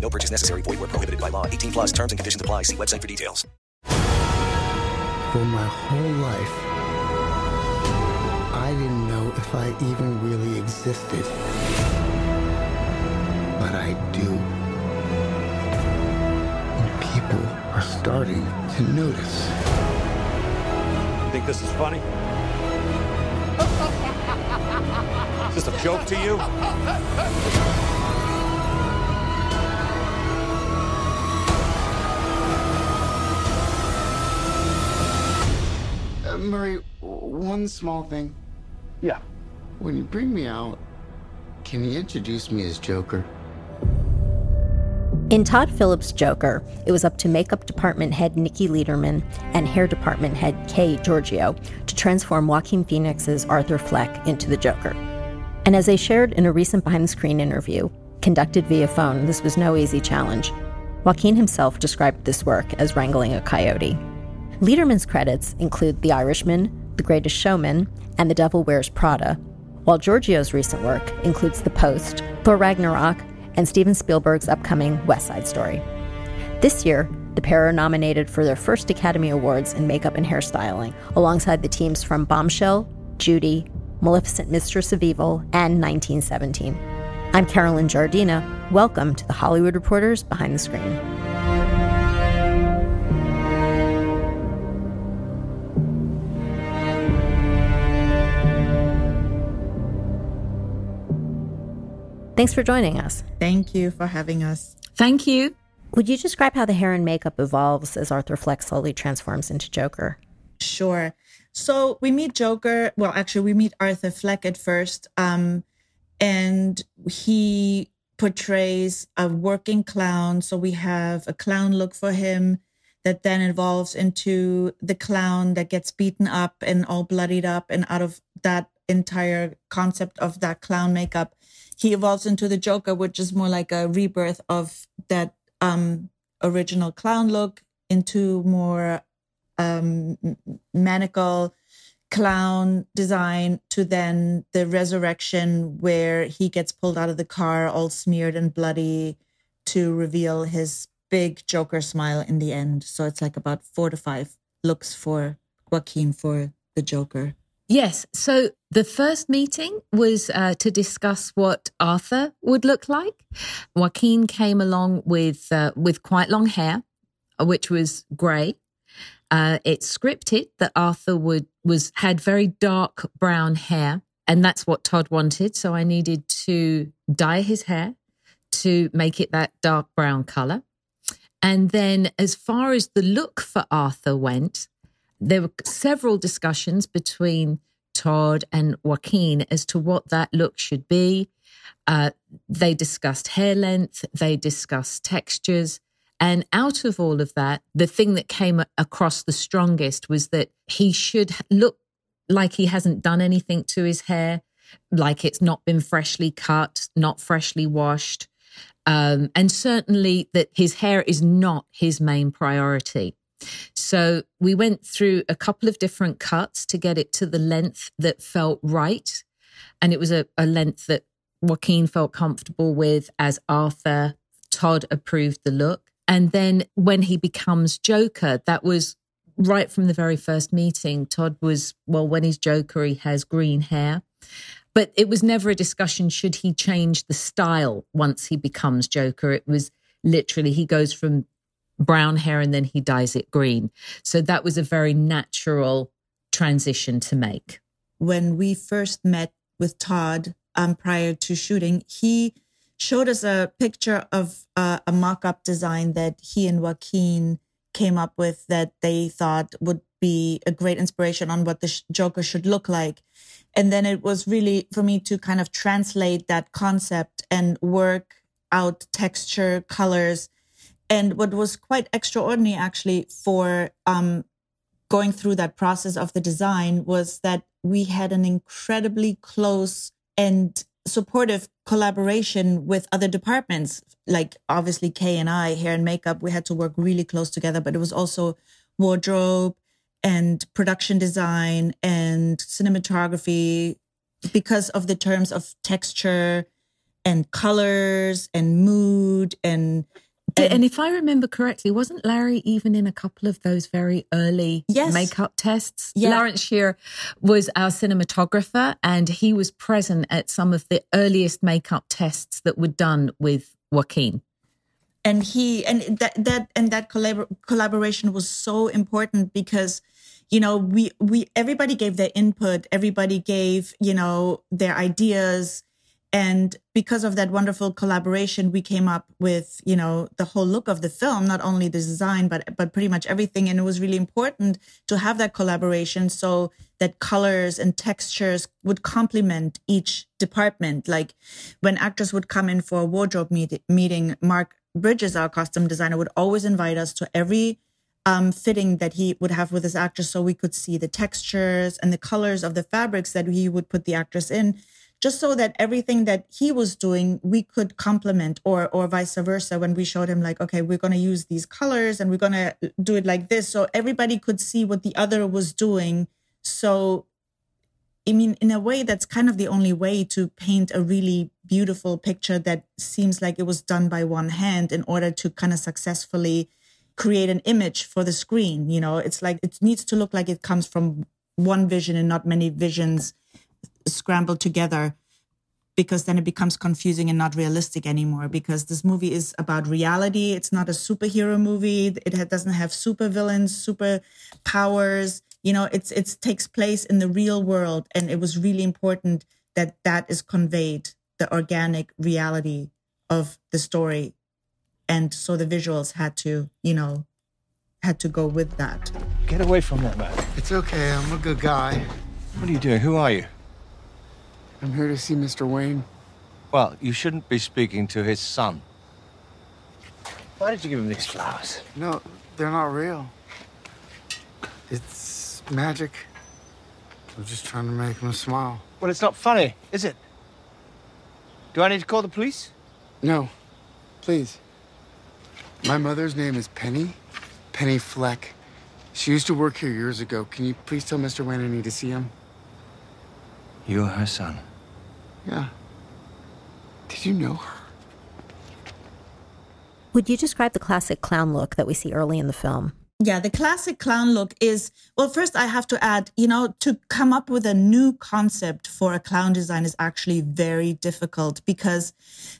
No purchase necessary. Void were prohibited by law. 18 plus terms and conditions apply. See website for details. For my whole life, I didn't know if I even really existed. But I do. And people are starting to notice. You think this is funny? Is this a joke to you? Murray, one small thing. Yeah. When you bring me out, can you introduce me as Joker? In Todd Phillips' Joker, it was up to makeup department head Nicki Ledermann and hair department head Kay Georgiou to transform Joaquin Phoenix's Arthur Fleck into the Joker. And as they shared in a recent behind the screen interview, conducted via phone, this was no easy challenge. Joaquin himself described this work as wrangling a coyote. Ledermann's credits include The Irishman, The Greatest Showman, and The Devil Wears Prada, while Georgiou's recent work includes The Post, Thor Ragnarok, and Steven Spielberg's upcoming West Side Story. This year, the pair are nominated for their first Academy Awards in makeup and hairstyling, alongside the teams from Bombshell, Judy, Maleficent Mistress of Evil, and 1917. I'm Carolyn Giardina. Welcome to the Hollywood Reporters Behind the Screen. Thanks for joining us. Thank you for having us. Thank you. Would you describe how the hair and makeup evolves as Arthur Fleck slowly transforms into Joker? Sure. So we meet Joker. Well, actually, we meet Arthur Fleck at first, um, and he portrays a working clown. So we have a clown look for him that then evolves into the clown that gets beaten up and all bloodied up. And out of that entire concept of that clown makeup, he evolves into the Joker, which is more like a rebirth of that um, original clown look into more um, clown design to then the resurrection where he gets pulled out of the car all smeared and bloody to reveal his big Joker smile in the end. So it's like about four to five looks for Joaquin for the Joker. Yes. So the first meeting was uh, to discuss what Arthur would look like. Joaquin came along with uh, with quite long hair, which was grey. Uh, it's scripted that Arthur would was had very dark brown hair, and that's what Todd wanted. So I needed to dye his hair to make it that dark brown color. And then, as far as the look for Arthur went, there were several discussions between Todd and Joaquin as to what that look should be. Uh, they discussed hair length, they discussed textures. And out of all of that, the thing that came across the strongest was that he should look like he hasn't done anything to his hair, like it's not been freshly cut, not freshly washed. Um, and certainly that his hair is not his main priority. So we went through a couple of different cuts to get it to the length that felt right. And it was a, a length that Joaquin felt comfortable with as Arthur. Todd approved the look. And then when he becomes Joker, that was right from the very first meeting. Todd was, well, when he's Joker, he has green hair. But it was never a discussion should he change the style once he becomes Joker. It was literally he goes from brown hair and then he dyes it green. So that was a very natural transition to make. When we first met with Todd um, prior to shooting, he showed us a picture of uh, a mock up design that he and Joaquin came up with that they thought would be a great inspiration on what the Joker should look like. And then it was really for me to kind of translate that concept and work out texture, colors. And what was quite extraordinary actually for um, going through that process of the design was that we had an incredibly close and supportive collaboration with other departments. Like obviously Kay and I, hair and makeup, we had to work really close together, but it was also wardrobe and production design and cinematography because of the terms of texture and colors and mood and and, um, and, if I remember correctly, wasn't Larry even in a couple of those very early yes. makeup tests? Yeah. Lawrence Sher was our cinematographer and he was present at some of the earliest makeup tests that were done with Joaquin. And he and that that and that collabor- collaboration was so important because you know we we everybody gave their input everybody gave you know their ideas and because of that wonderful collaboration we came up with you know the whole look of the film not only the design but but pretty much everything. And it was really important to have that collaboration so that colors and textures would complement each department. Like when actors would come in for a wardrobe meet- meeting mark bridges our costume designer would always invite us to every um, fitting that he would have with his actors so we could see the textures and the colors of the fabrics that he would put the actors in just so that everything that he was doing we could complement or or vice versa when we showed him like okay we're going to use these colors and we're going to do it like this. So everybody could see what the other was doing. So i mean in a way that's kind of the only way to paint a really beautiful picture that seems like it was done by one hand in order to kind of successfully create an image for the screen you know? It's like it needs to look like it comes from one vision and not many visions scrambled together because then it becomes confusing and not realistic anymore because this movie is about reality. It's not a superhero movie. It doesn't have super villains super powers you know it's it takes place in the real world and it was really important that that is conveyed the organic reality of the story. And so the visuals had to you know had to go with that. Get away from that man. It's okay. I'm a good guy. What are you doing? Who are you I'm here to see Mr. Wayne. Well, you shouldn't be speaking to his son. Why did you give him these flowers? No, they're not real. It's magic. I'm just trying to make him smile. Well, it's not funny, is it? Do I need to call the police? No, please. My mother's name is Penny. Penny Fleck. She used to work here years ago. Can you please tell Mr. Wayne I need to see him? You're her son. Yeah. Did you know her? Would you describe the classic clown look that we see early in the film? Yeah, the classic clown look is well, first I have to add, you know, to come up with a new concept for a clown design is actually very difficult because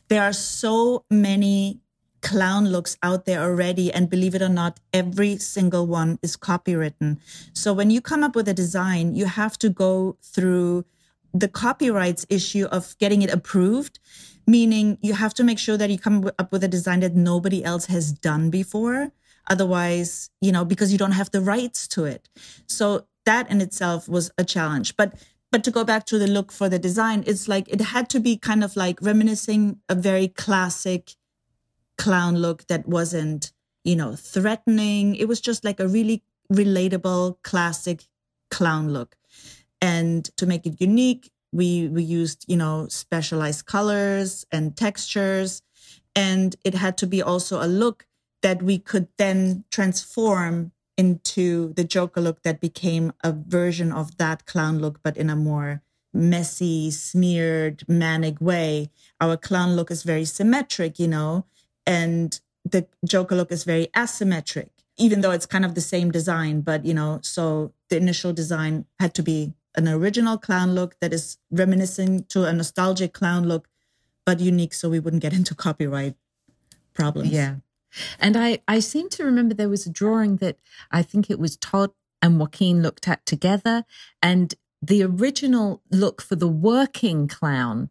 there are so many clown looks out there already. And believe it or not, every single one is copywritten. So when you come up with a design, you have to go through the copyrights issue of getting it approved, meaning you have to make sure that you come up with a design that nobody else has done before. Otherwise, you know, because you don't have the rights to it. So that in itself was a challenge. But but to go back to the look for the design, it's like it had to be kind of like reminiscing a very classic clown look that wasn't, you know, threatening. It was just like a really relatable classic clown look. And to make it unique, we we used, you know, specialized colors and textures. And it had to be also a look that we could then transform into the Joker look that became a version of that clown look, but in a more messy, smeared, manic way. Our clown look is very symmetric, you know, and the Joker look is very asymmetric, even though it's kind of the same design. But, you know, so the initial design had to be an original clown look that is reminiscent to a nostalgic clown look, but unique so we wouldn't get into copyright problems. Yeah. And I, I seem to remember there was a drawing that I think it was Todd and Joaquin looked at together. And the original look for the working clown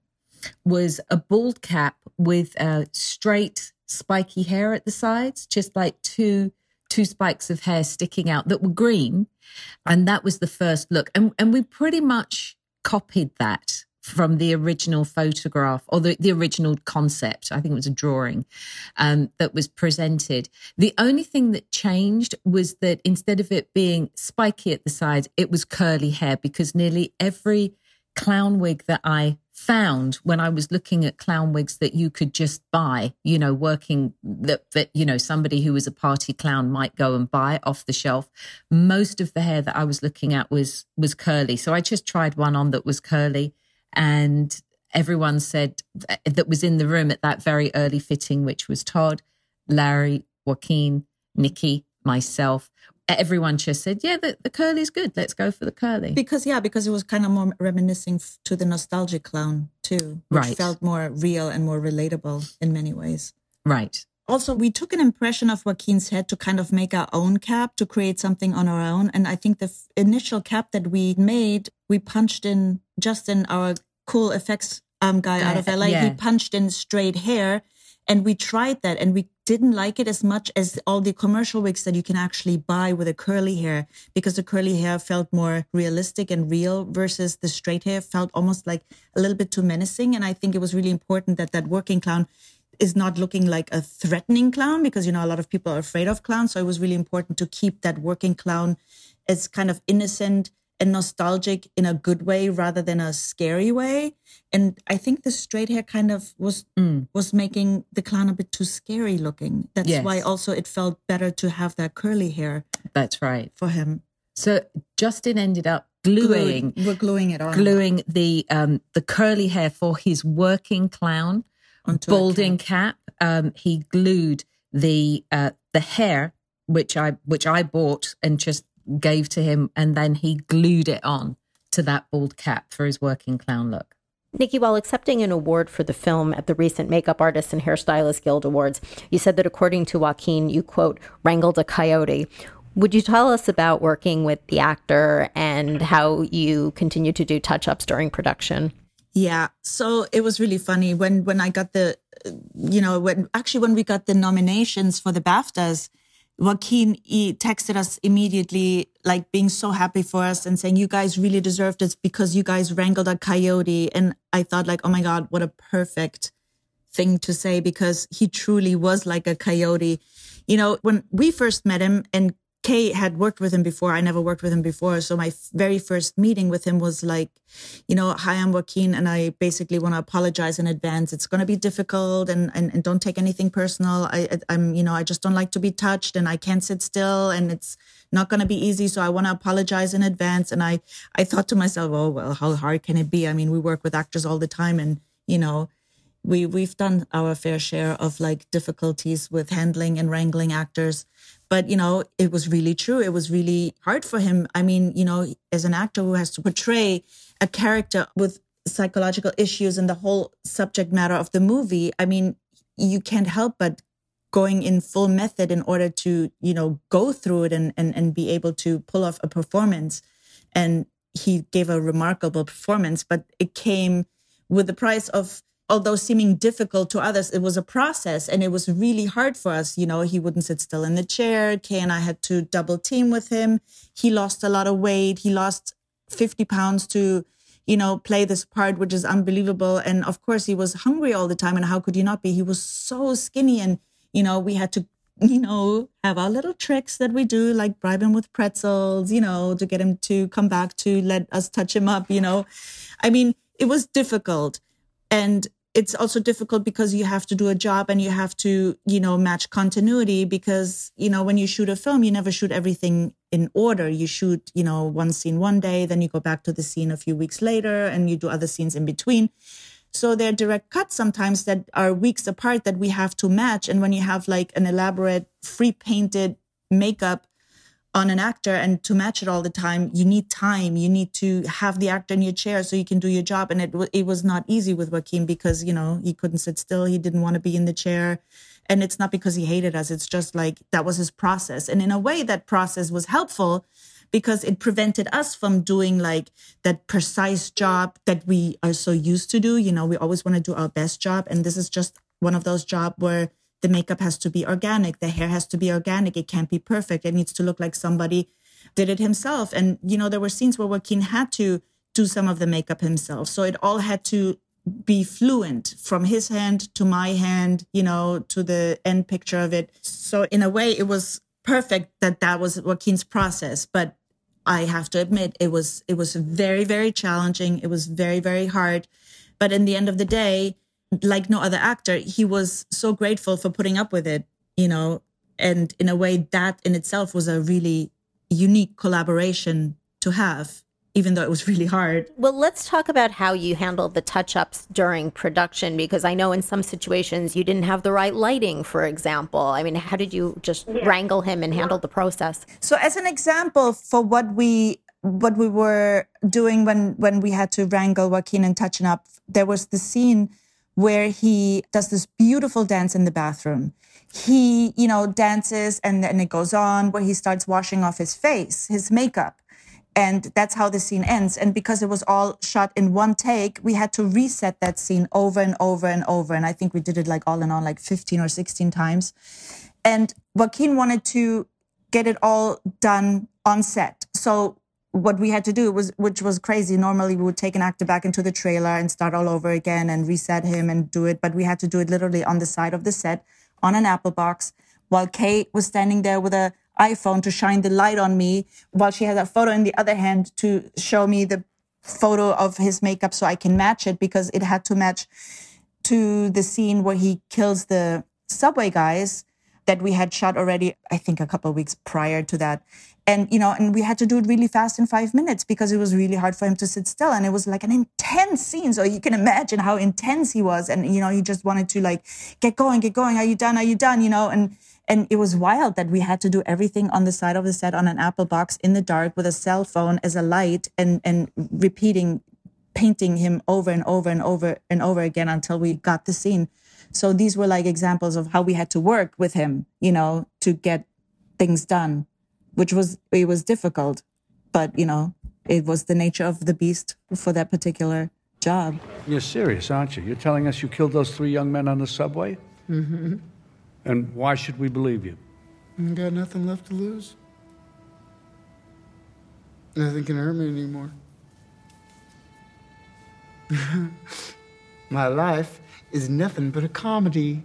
was a bald cap with a straight, spiky hair at the sides, just like two two spikes of hair sticking out that were green. And that was the first look. And and we pretty much copied that from the original photograph or the, the original concept. I think it was a drawing um, that was presented. The only thing that changed was that instead of it being spiky at the sides, it was curly hair because nearly every clown wig that I found when I was looking at clown wigs that you could just buy, you know, working that, that, you know, somebody who was a party clown might go and buy off the shelf. Most of the hair that I was looking at was, was curly. So I just tried one on that was curly and everyone said that was in the room at that very early fitting, which was Todd, Larry, Joaquin, Nicki, myself. Everyone just said, "Yeah, the, the curly's good. Let's go for the curly." Because yeah, because it was kind of more reminiscing to the nostalgic clown too, which Right. felt more real and more relatable in many ways. Right. Also, we took an impression of Joaquin's head to kind of make our own cap to create something on our own. And I think the f- initial cap that we made, we punched in Justin, our cool effects um, guy out of LA. He punched in straight hair. And we tried that and we didn't like it as much as all the commercial wigs that you can actually buy with a curly hair because the curly hair felt more realistic and real versus the straight hair felt almost like a little bit too menacing. And I think it was really important that that working clown is not looking like a threatening clown because you know a lot of people are afraid of clowns so it was really important to keep that working clown as kind of innocent and nostalgic in a good way rather than a scary way and i think the straight hair kind of was was making the clown a bit too scary looking that's Yes. why also it felt better to have that curly hair That's right. for him So Justin ended up gluing, we're gluing it on gluing the um the curly hair for his working clown onto balding cap. cap. Um, he glued the uh, the hair, which I which I bought and just gave to him, and then he glued it on to that bald cap for his working clown look. Nicki, while accepting an award for the film at the recent Makeup Artists and Hairstylists Guild Awards, you said that according to Joaquin, you quote, wrangled a coyote. Would you tell us about working with the actor and how you continue to do touch ups during production? Yeah. So it was really funny when when I got the, you know, when actually when we got the nominations for the BAFTAs, Joaquin he texted us immediately, like being so happy for us and saying, "You guys really deserved it because you guys wrangled a coyote." And I thought, like, oh my god, what a perfect thing to say because he truly was like a coyote. You know, when we first met him and Kay had worked with him before, I never worked with him before. So my very first meeting with him was like, you know, hi, I'm Joaquin, and I basically want to apologize in advance. It's going to be difficult, and, and and don't take anything personal. I I- I'm, you know, I just don't like to be touched, and I can't sit still, and it's not going to be easy. So I want to apologize in advance. And I I thought to myself, oh well, how hard can it be? I mean, we work with actors all the time, and you know, we we've done our fair share of like difficulties with handling and wrangling actors but you know it was really true. It was really hard for him. I mean you know as an actor who has to portray a character with psychological issues and the whole subject matter of the movie i mean you can't help but going in full method in order to you know go through it and and, and be able to pull off a performance. And he gave a remarkable performance but it came with the price of although seeming difficult to others it was a process and it was really hard for us you know he wouldn't sit still in the chair. Kay and i had to double team with him. He lost a lot of weight. He lost 50 pounds to you know play this part which is unbelievable. And of course he was hungry all the time and how could you not be? He was so skinny and you know we had to you know have our little tricks that we do like bribe him with pretzels you know to get him to come back to let us touch him up you know. I mean it was difficult. And it's also difficult because you have to do a job and you have to you know match continuity because you know when you shoot a film you never shoot everything in order. You shoot you know one scene one day then you go back to the scene a few weeks later and you do other scenes in between. So there are direct cuts sometimes that are weeks apart that we have to match. And when you have like an elaborate free painted makeup on an actor and to match it all the time you need time you need to have the actor in your chair so you can do your job and it it was not easy with Joaquin because you know he couldn't sit still he didn't want to be in the chair And it's not because he hated us. It's just like that was his process. And in a way, that process was helpful because it prevented us from doing like that precise job that we are so used to do. You know, we always want to do our best job. And this is just one of those jobs where the makeup has to be organic. The hair has to be organic. It can't be perfect. It needs to look like somebody did it himself. And, you know, there were scenes where Joaquin had to do some of the makeup himself. So it all had to be fluent from his hand to my hand, you know, to the end picture of it. So in a way, it was perfect that that was Joaquin's process. But I have to admit, it was it was very very challenging. It was very very hard. But in the end of the day, like no other actor, he was so grateful for putting up with it, you know. And in a way, that in itself was a really unique collaboration to have even though it was really hard. Well, let's talk about how you handled the touch ups during production because I know in some situations you didn't have the right lighting, for example. I mean, how did you just yeah. wrangle him and handle the process? So, as an example for what we what we were doing when when we had to wrangle Joaquin and touching up, there was the scene where he does this beautiful dance in the bathroom. He, you know, dances and then it goes on where he starts washing off his face, his makeup and that's how the scene ends. And because it was all shot in one take, we had to reset that scene over and over and over. And I think we did it like all in all, like 15 or 16 times. And Joaquin wanted to get it all done on set. So what we had to do was, which was crazy. Normally we would take an actor back into the trailer and start all over again and reset him and do it. But we had to do it literally on the side of the set on an Apple box while Kay was standing there with a iPhone to shine the light on me while she has a photo in the other hand to show me the photo of his makeup so I can match it because it had to match to the scene where he kills the subway guys that we had shot already, I think a couple of weeks prior to that. And, you know, and we had to do it really fast in five minutes because it was really hard for him to sit still. And it was like an intense scene. So you can imagine how intense he was. And, you know, he just wanted to like, get going, get going. Are you done? Are you done? You know, and, and it was wild that we had to do everything on the side of the set on an Apple box in the dark with a cell phone as a light and, and repeating, painting him over and over and over and over again until we got the scene. So these were like examples of how we had to work with him, you know, to get things done, which was, it was difficult, but, you know, it was the nature of the beast for that particular job. You're serious, aren't you? You're telling us you killed those three young men on the subway? Mm-hmm. And why should we believe you? You got nothing left to lose. Nothing can hurt me anymore. My life is nothing but a comedy.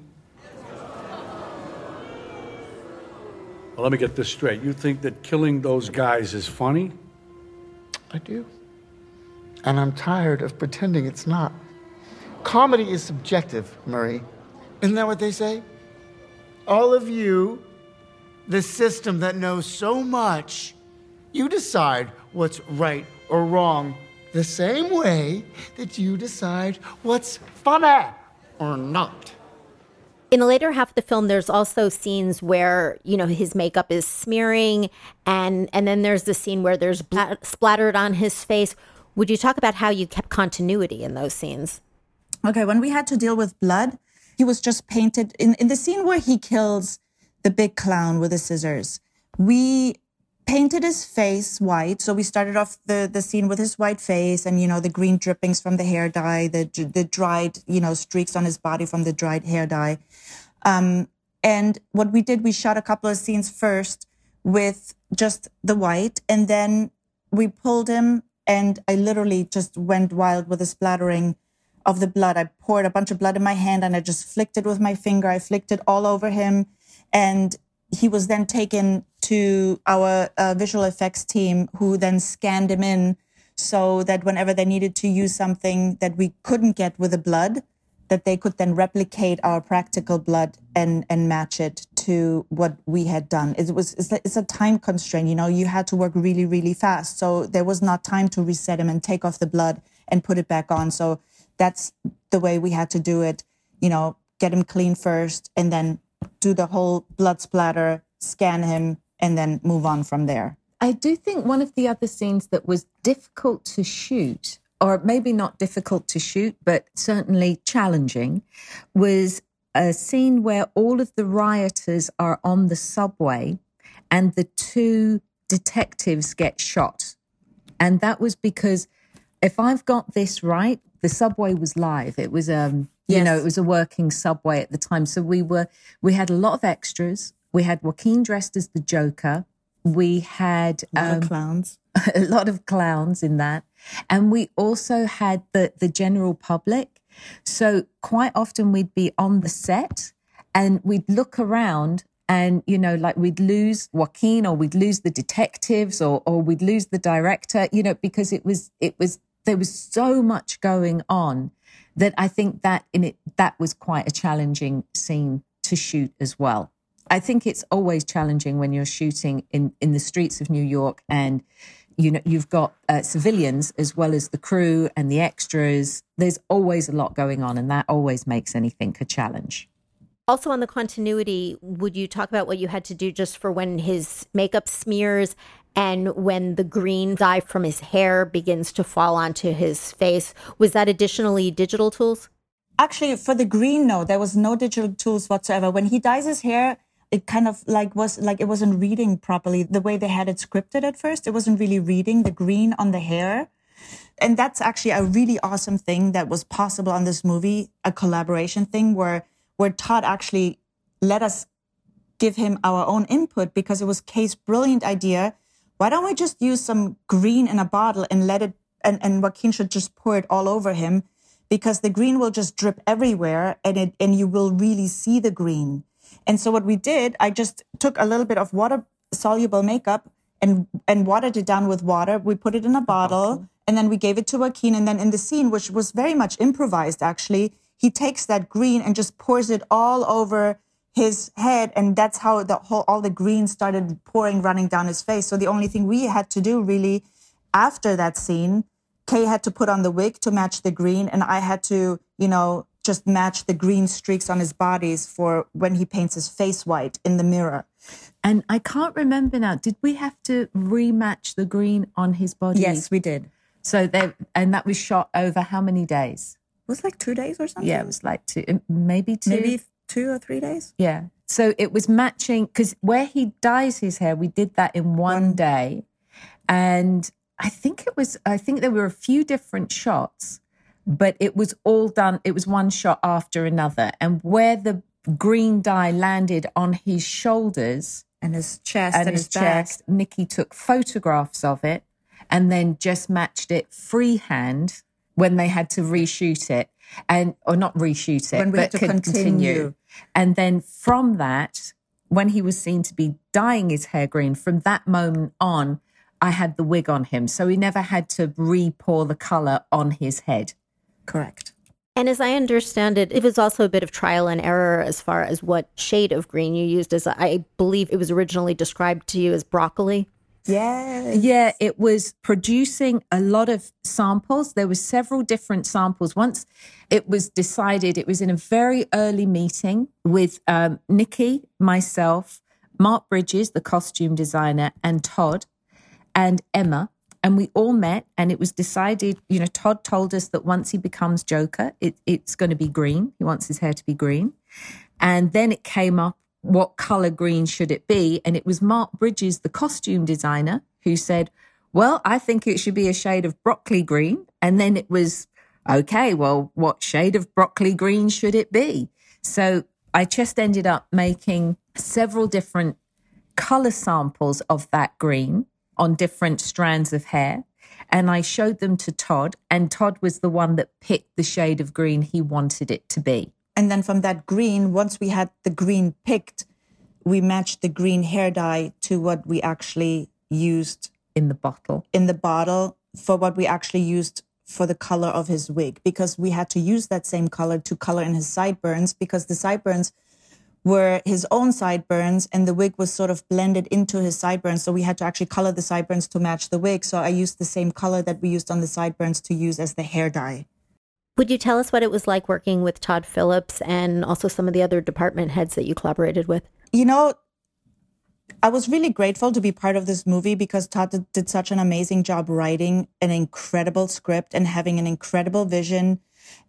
Well, let me get this straight. You think that killing those guys is funny? I do. And I'm tired of pretending it's not. Comedy is subjective, Murray. Isn't that what they say? all of you, the system that knows so much, you decide what's right or wrong the same way that you decide what's funny or not. In the later half of the film, there's also scenes where you know his makeup is smearing, and and then there's the scene where there's blood splattered on his face. Would you talk about how you kept continuity in those scenes? Okay, when we had to deal with blood, he was just painted in, in the scene where he kills the big clown with the scissors. We painted his face white. So we started off the, the scene with his white face and, you know, the green drippings from the hair dye, the, the dried, you know, streaks on his body from the dried hair dye. Um, and what we did, we shot a couple of scenes first with just the white and then we pulled him and I literally just went wild with the splattering of the blood. I poured a bunch of blood in my hand and I just flicked it with my finger. I flicked it all over him. And he was then taken to our uh, visual effects team who then scanned him in so that whenever they needed to use something that we couldn't get with the blood, that they could then replicate our practical blood and and match it to what we had done. It was it's a, it's a time constraint, you know. You had to work really really fast, so there was not time to reset him and take off the blood and put it back on. So that's the way we had to do it. You know, get him clean first and then do the whole blood splatter, scan him, and then move on from there. I do think one of the other scenes that was difficult to shoot, or maybe not difficult to shoot, but certainly challenging, was a scene where all of the rioters are on the subway and the two detectives get shot. And that was because if I've got this right, the subway was live. It was um you Yes. know, it was a working subway at the time. So we were we had a lot of extras. We had Joaquin dressed as the Joker. We had Lot of um, clowns. a lot of clowns in that. And we also had the, the general public. So quite often we'd be on the set and we'd look around and, you know, like we'd lose Joaquin or we'd lose the detectives or, or we'd lose the director, you know, because it was, it was, there was so much going on that I think that in it, that was quite a challenging scene to shoot as well. I think it's always challenging when you're shooting in, in the streets of New York and you know you've got uh, civilians as well as the crew and the extras. There's always a lot going on, and that always makes anything a challenge. Also, on the continuity, would you talk about what you had to do just for when his makeup smears and when the green dye from his hair begins to fall onto his face? Was that additionally digital tools? Actually, for the green, no, there was no digital tools whatsoever. When he dyes his hair, it kind of like was like it wasn't reading properly the way they had it scripted at first. It wasn't really reading the green on the hair. And that's actually a really awesome thing that was possible on this movie, a collaboration thing where where Todd actually let us give him our own input because it was Kay's brilliant idea. Why don't we just use some green in a bottle and let it and, and Joaquin should just pour it all over him because the green will just drip everywhere and it and you will really see the green. And so what we did, I just took a little bit of water soluble makeup and and watered it down with water. We put it in a bottle and then we gave it to Joaquin. And then in the scene, which was very much improvised actually, he takes that green and just pours it all over his head and that's how the whole all the green started pouring running down his face so the only thing we had to do really after that scene kay had to put on the wig to match the green and i had to you know just match the green streaks on his bodies for when he paints his face white in the mirror And I can't remember now. Did we have to rematch the green on his body? yes we did So there, and that was shot over how many days? it was like two days or something Yeah, it was like two, um, maybe two. maybe two or three days Yeah. So it was matching because where he dyes his hair, we did that in one day. And I think it was, I think there were a few different shots, but it was all done. It was one shot after another. And where the green dye landed on his shoulders and his chest and, and, his, his, back. chest, Nicki took photographs of it and then just matched it freehand when they had to reshoot it and or not reshoot it When we but had to con- continue. and then from that when he was seen to be dyeing his hair green from that moment on i had the wig on him so he never had to re-pour the color on his head correct And as I understand it, it was also a bit of trial and error as far as what shade of green you used. As I believe it was originally described to you as broccoli. yeah Yeah, it was producing a lot of samples. There were several different samples. Once it was decided, it was in a very early meeting with um, Nicki, myself, Mark Bridges, the costume designer, and Todd and Emma. And we all met, and it was decided. You know, Todd told us that once he becomes Joker, it, it's going to be green. He wants his hair to be green. And then it came up what color green should it be? And it was Mark Bridges, the costume designer, who said, Well, I think it should be a shade of broccoli green. And then it was, okay, well, what shade of broccoli green should it be? So I just ended up making several different color samples of that green on different strands of hair. And I showed them to Todd, and Todd was the one that picked the shade of green he wanted it to be. And then from that green, once we had the green picked, we matched the green hair dye to what we actually used in the bottle. In the bottle for what we actually used for the color of his wig because we had to use that same color to color in his sideburns because the sideburns were his own sideburns and the wig was sort of blended into his sideburns. So we had to actually color the sideburns to match the wig. So I used the same color that we used on the sideburns to use as the hair dye. Would you tell us what it was like working with Todd Phillips and also some of the other department heads that you collaborated with? You know, I was really grateful to be part of this movie because Todd did, did such an amazing job writing an incredible script and having an incredible vision.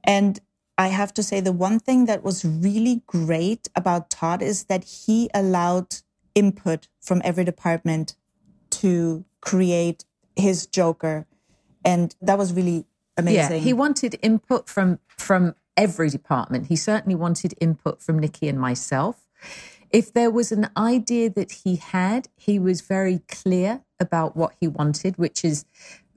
And I have to say the one thing that was really great about Todd is that he allowed input from every department to create his Joker. And that was really amazing. Yeah, he wanted input from from every department. He certainly wanted input from Nicki and myself. If there was an idea that he had, he was very clear about what he wanted, which is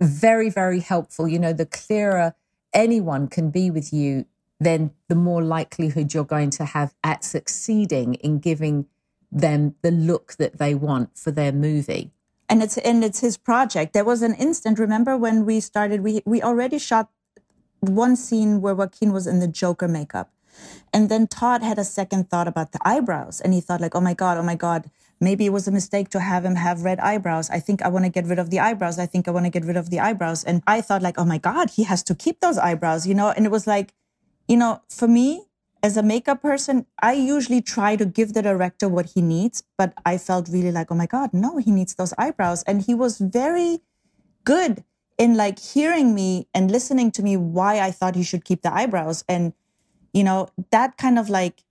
very, very helpful. You know, the clearer anyone can be with you, then the more likelihood you're going to have at succeeding in giving them the look that they want for their movie. And it's and it's his project. There was an instant, remember when we started, we we already shot one scene where Joaquin was in the Joker makeup. And then Todd had a second thought about the eyebrows. And he thought, like, oh my God, oh my God, maybe it was a mistake to have him have red eyebrows. I think I want to get rid of the eyebrows. I think I want to get rid of the eyebrows. And I thought, like, oh my God, he has to keep those eyebrows, you know? And it was like, you know, for me, as a makeup person, I usually try to give the director what he needs, but I felt really like, oh my God, no, he needs those eyebrows. And he was very good in like hearing me and listening to me why I thought he should keep the eyebrows. And, you know, that kind of like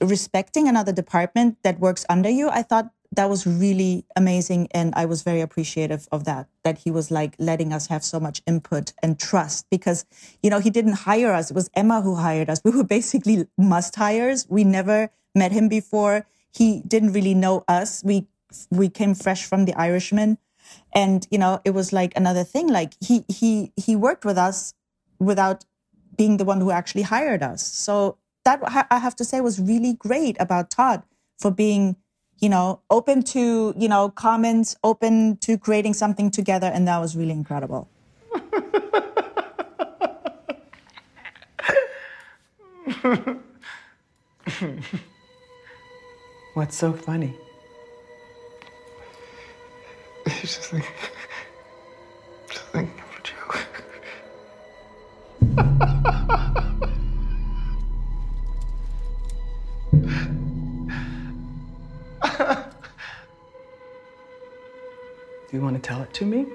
respecting another department that works under you, I thought that was really amazing. And I was very appreciative of that, that he was like letting us have so much input and trust because, you know, he didn't hire us. It was Emma who hired us. We were basically must hires. We never met him before. He didn't really know us. We, we came fresh from the Irishman. And, you know, it was like another thing. Like he, he, he worked with us without being the one who actually hired us. So that I have to say was really great about Todd for being you know, open to, you know, comments, open to creating something together. And that was really incredible. What's so funny? It's just like, tell it to me?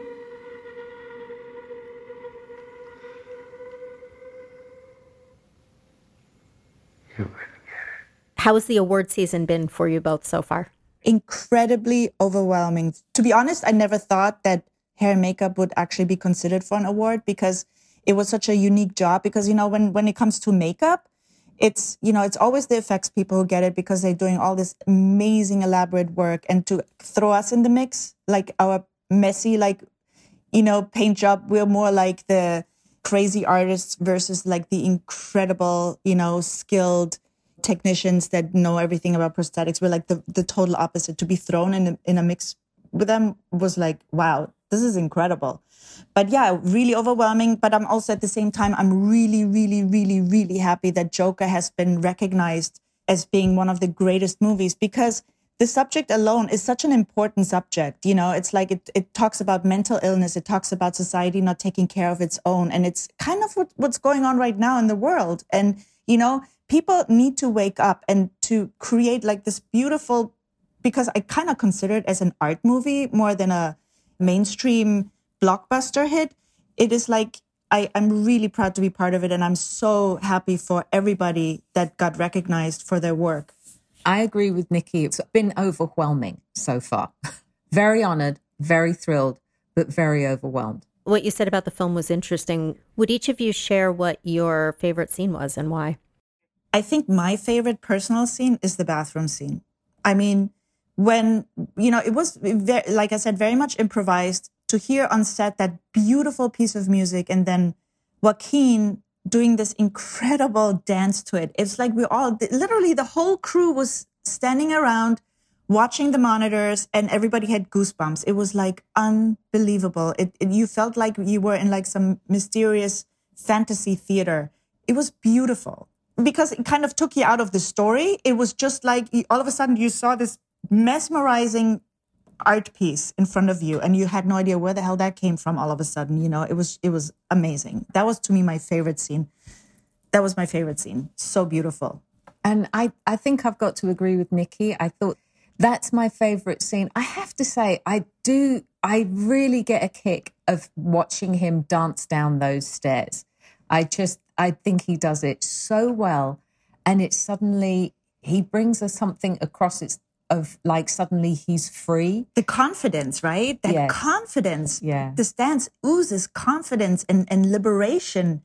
How has the award season been for you both so far? Incredibly overwhelming. To be honest, I never thought that hair and makeup would actually be considered for an award because it was such a unique job. Because, you know, when, when it comes to makeup, it's you know it's always the effects people who get it because they're doing all this amazing elaborate work and to throw us in the mix like our messy like you know paint job. We're more like the crazy artists versus like the incredible you know skilled technicians that know everything about prosthetics. We're like the, the total opposite. To be thrown in a, in a mix with them was like wow this is incredible. But yeah, really overwhelming. But I'm also at the same time, I'm really, really, really, really happy that Joker has been recognized as being one of the greatest movies because the subject alone is such an important subject. You know, it's like it, it talks about mental illness. It talks about society not taking care of its own. And it's kind of what, what's going on right now in the world. And, you know, people need to wake up and to create like this beautiful, because I kind of consider it as an art movie more than a mainstream blockbuster hit, it is like I, am really proud to be part of it. And I'm so happy for everybody that got recognized for their work. I agree with Nicki. It's been overwhelming so far. very honored, very thrilled, but very overwhelmed. What you said about the film was interesting. Would each of you share what your favorite scene was and why? I think my favorite personal scene is the bathroom scene. I mean, when, you know, it was, very, like I said, very much improvised to hear on set that beautiful piece of music and then Joaquin doing this incredible dance to it. It's like we all, literally the whole crew was standing around watching the monitors and everybody had goosebumps. It was like unbelievable. It, it, you felt like you were in like some mysterious fantasy theater. It was beautiful because it kind of took you out of the story. It was just like all of a sudden you saw this mesmerizing art piece in front of you and you had no idea where the hell that came from all of a sudden you know? It was it was amazing. That was to me my favorite scene. That was my favorite scene. So beautiful. And i i think i've got to agree with nicki. I thought that's my favorite scene. I have to say i do i really get a kick of watching him dance down those stairs. I just I think he does it so well. And it's suddenly, he brings us something across. It's of like suddenly he's free. The confidence, right? That Yes. confidence. Yeah. This dance oozes confidence and, and liberation.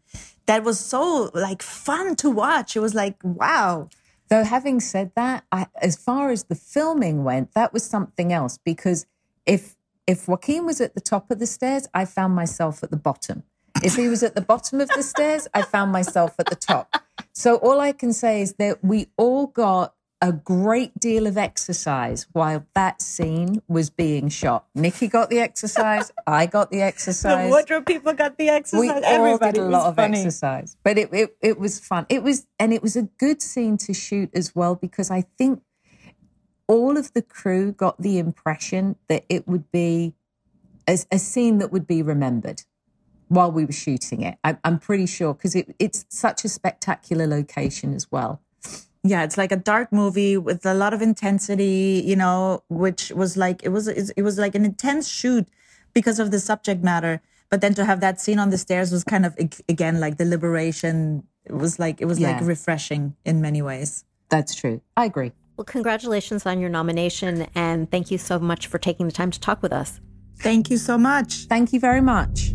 That was so like fun to watch. It was like, wow. Though having said that, I, as far as the filming went, that was something else because if if Joaquin was at the top of the stairs, I found myself at the bottom. If he was at the bottom of the stairs, I found myself at the top. So all I can say is that we all got a great deal of exercise while that scene was being shot. Nicki got the exercise, I got the exercise. The wardrobe people got the exercise. We all did a lot of funny. exercise, but it, it it was fun. It was and it was a good scene to shoot as well because I think all of the crew got the impression that it would be a, a scene that would be remembered while we were shooting it. I, I'm pretty sure because it, it's such a spectacular location as well. Yeah, it's like a dark movie with a lot of intensity, you know, which was like it was it was like an intense shoot because of the subject matter. But then to have that scene on the stairs was kind of again like the liberation. It was like it was like refreshing in many ways. That's true. I agree. Well, congratulations on your nomination, and thank you so much for taking the time to talk with us. Thank you so much. Thank you very much.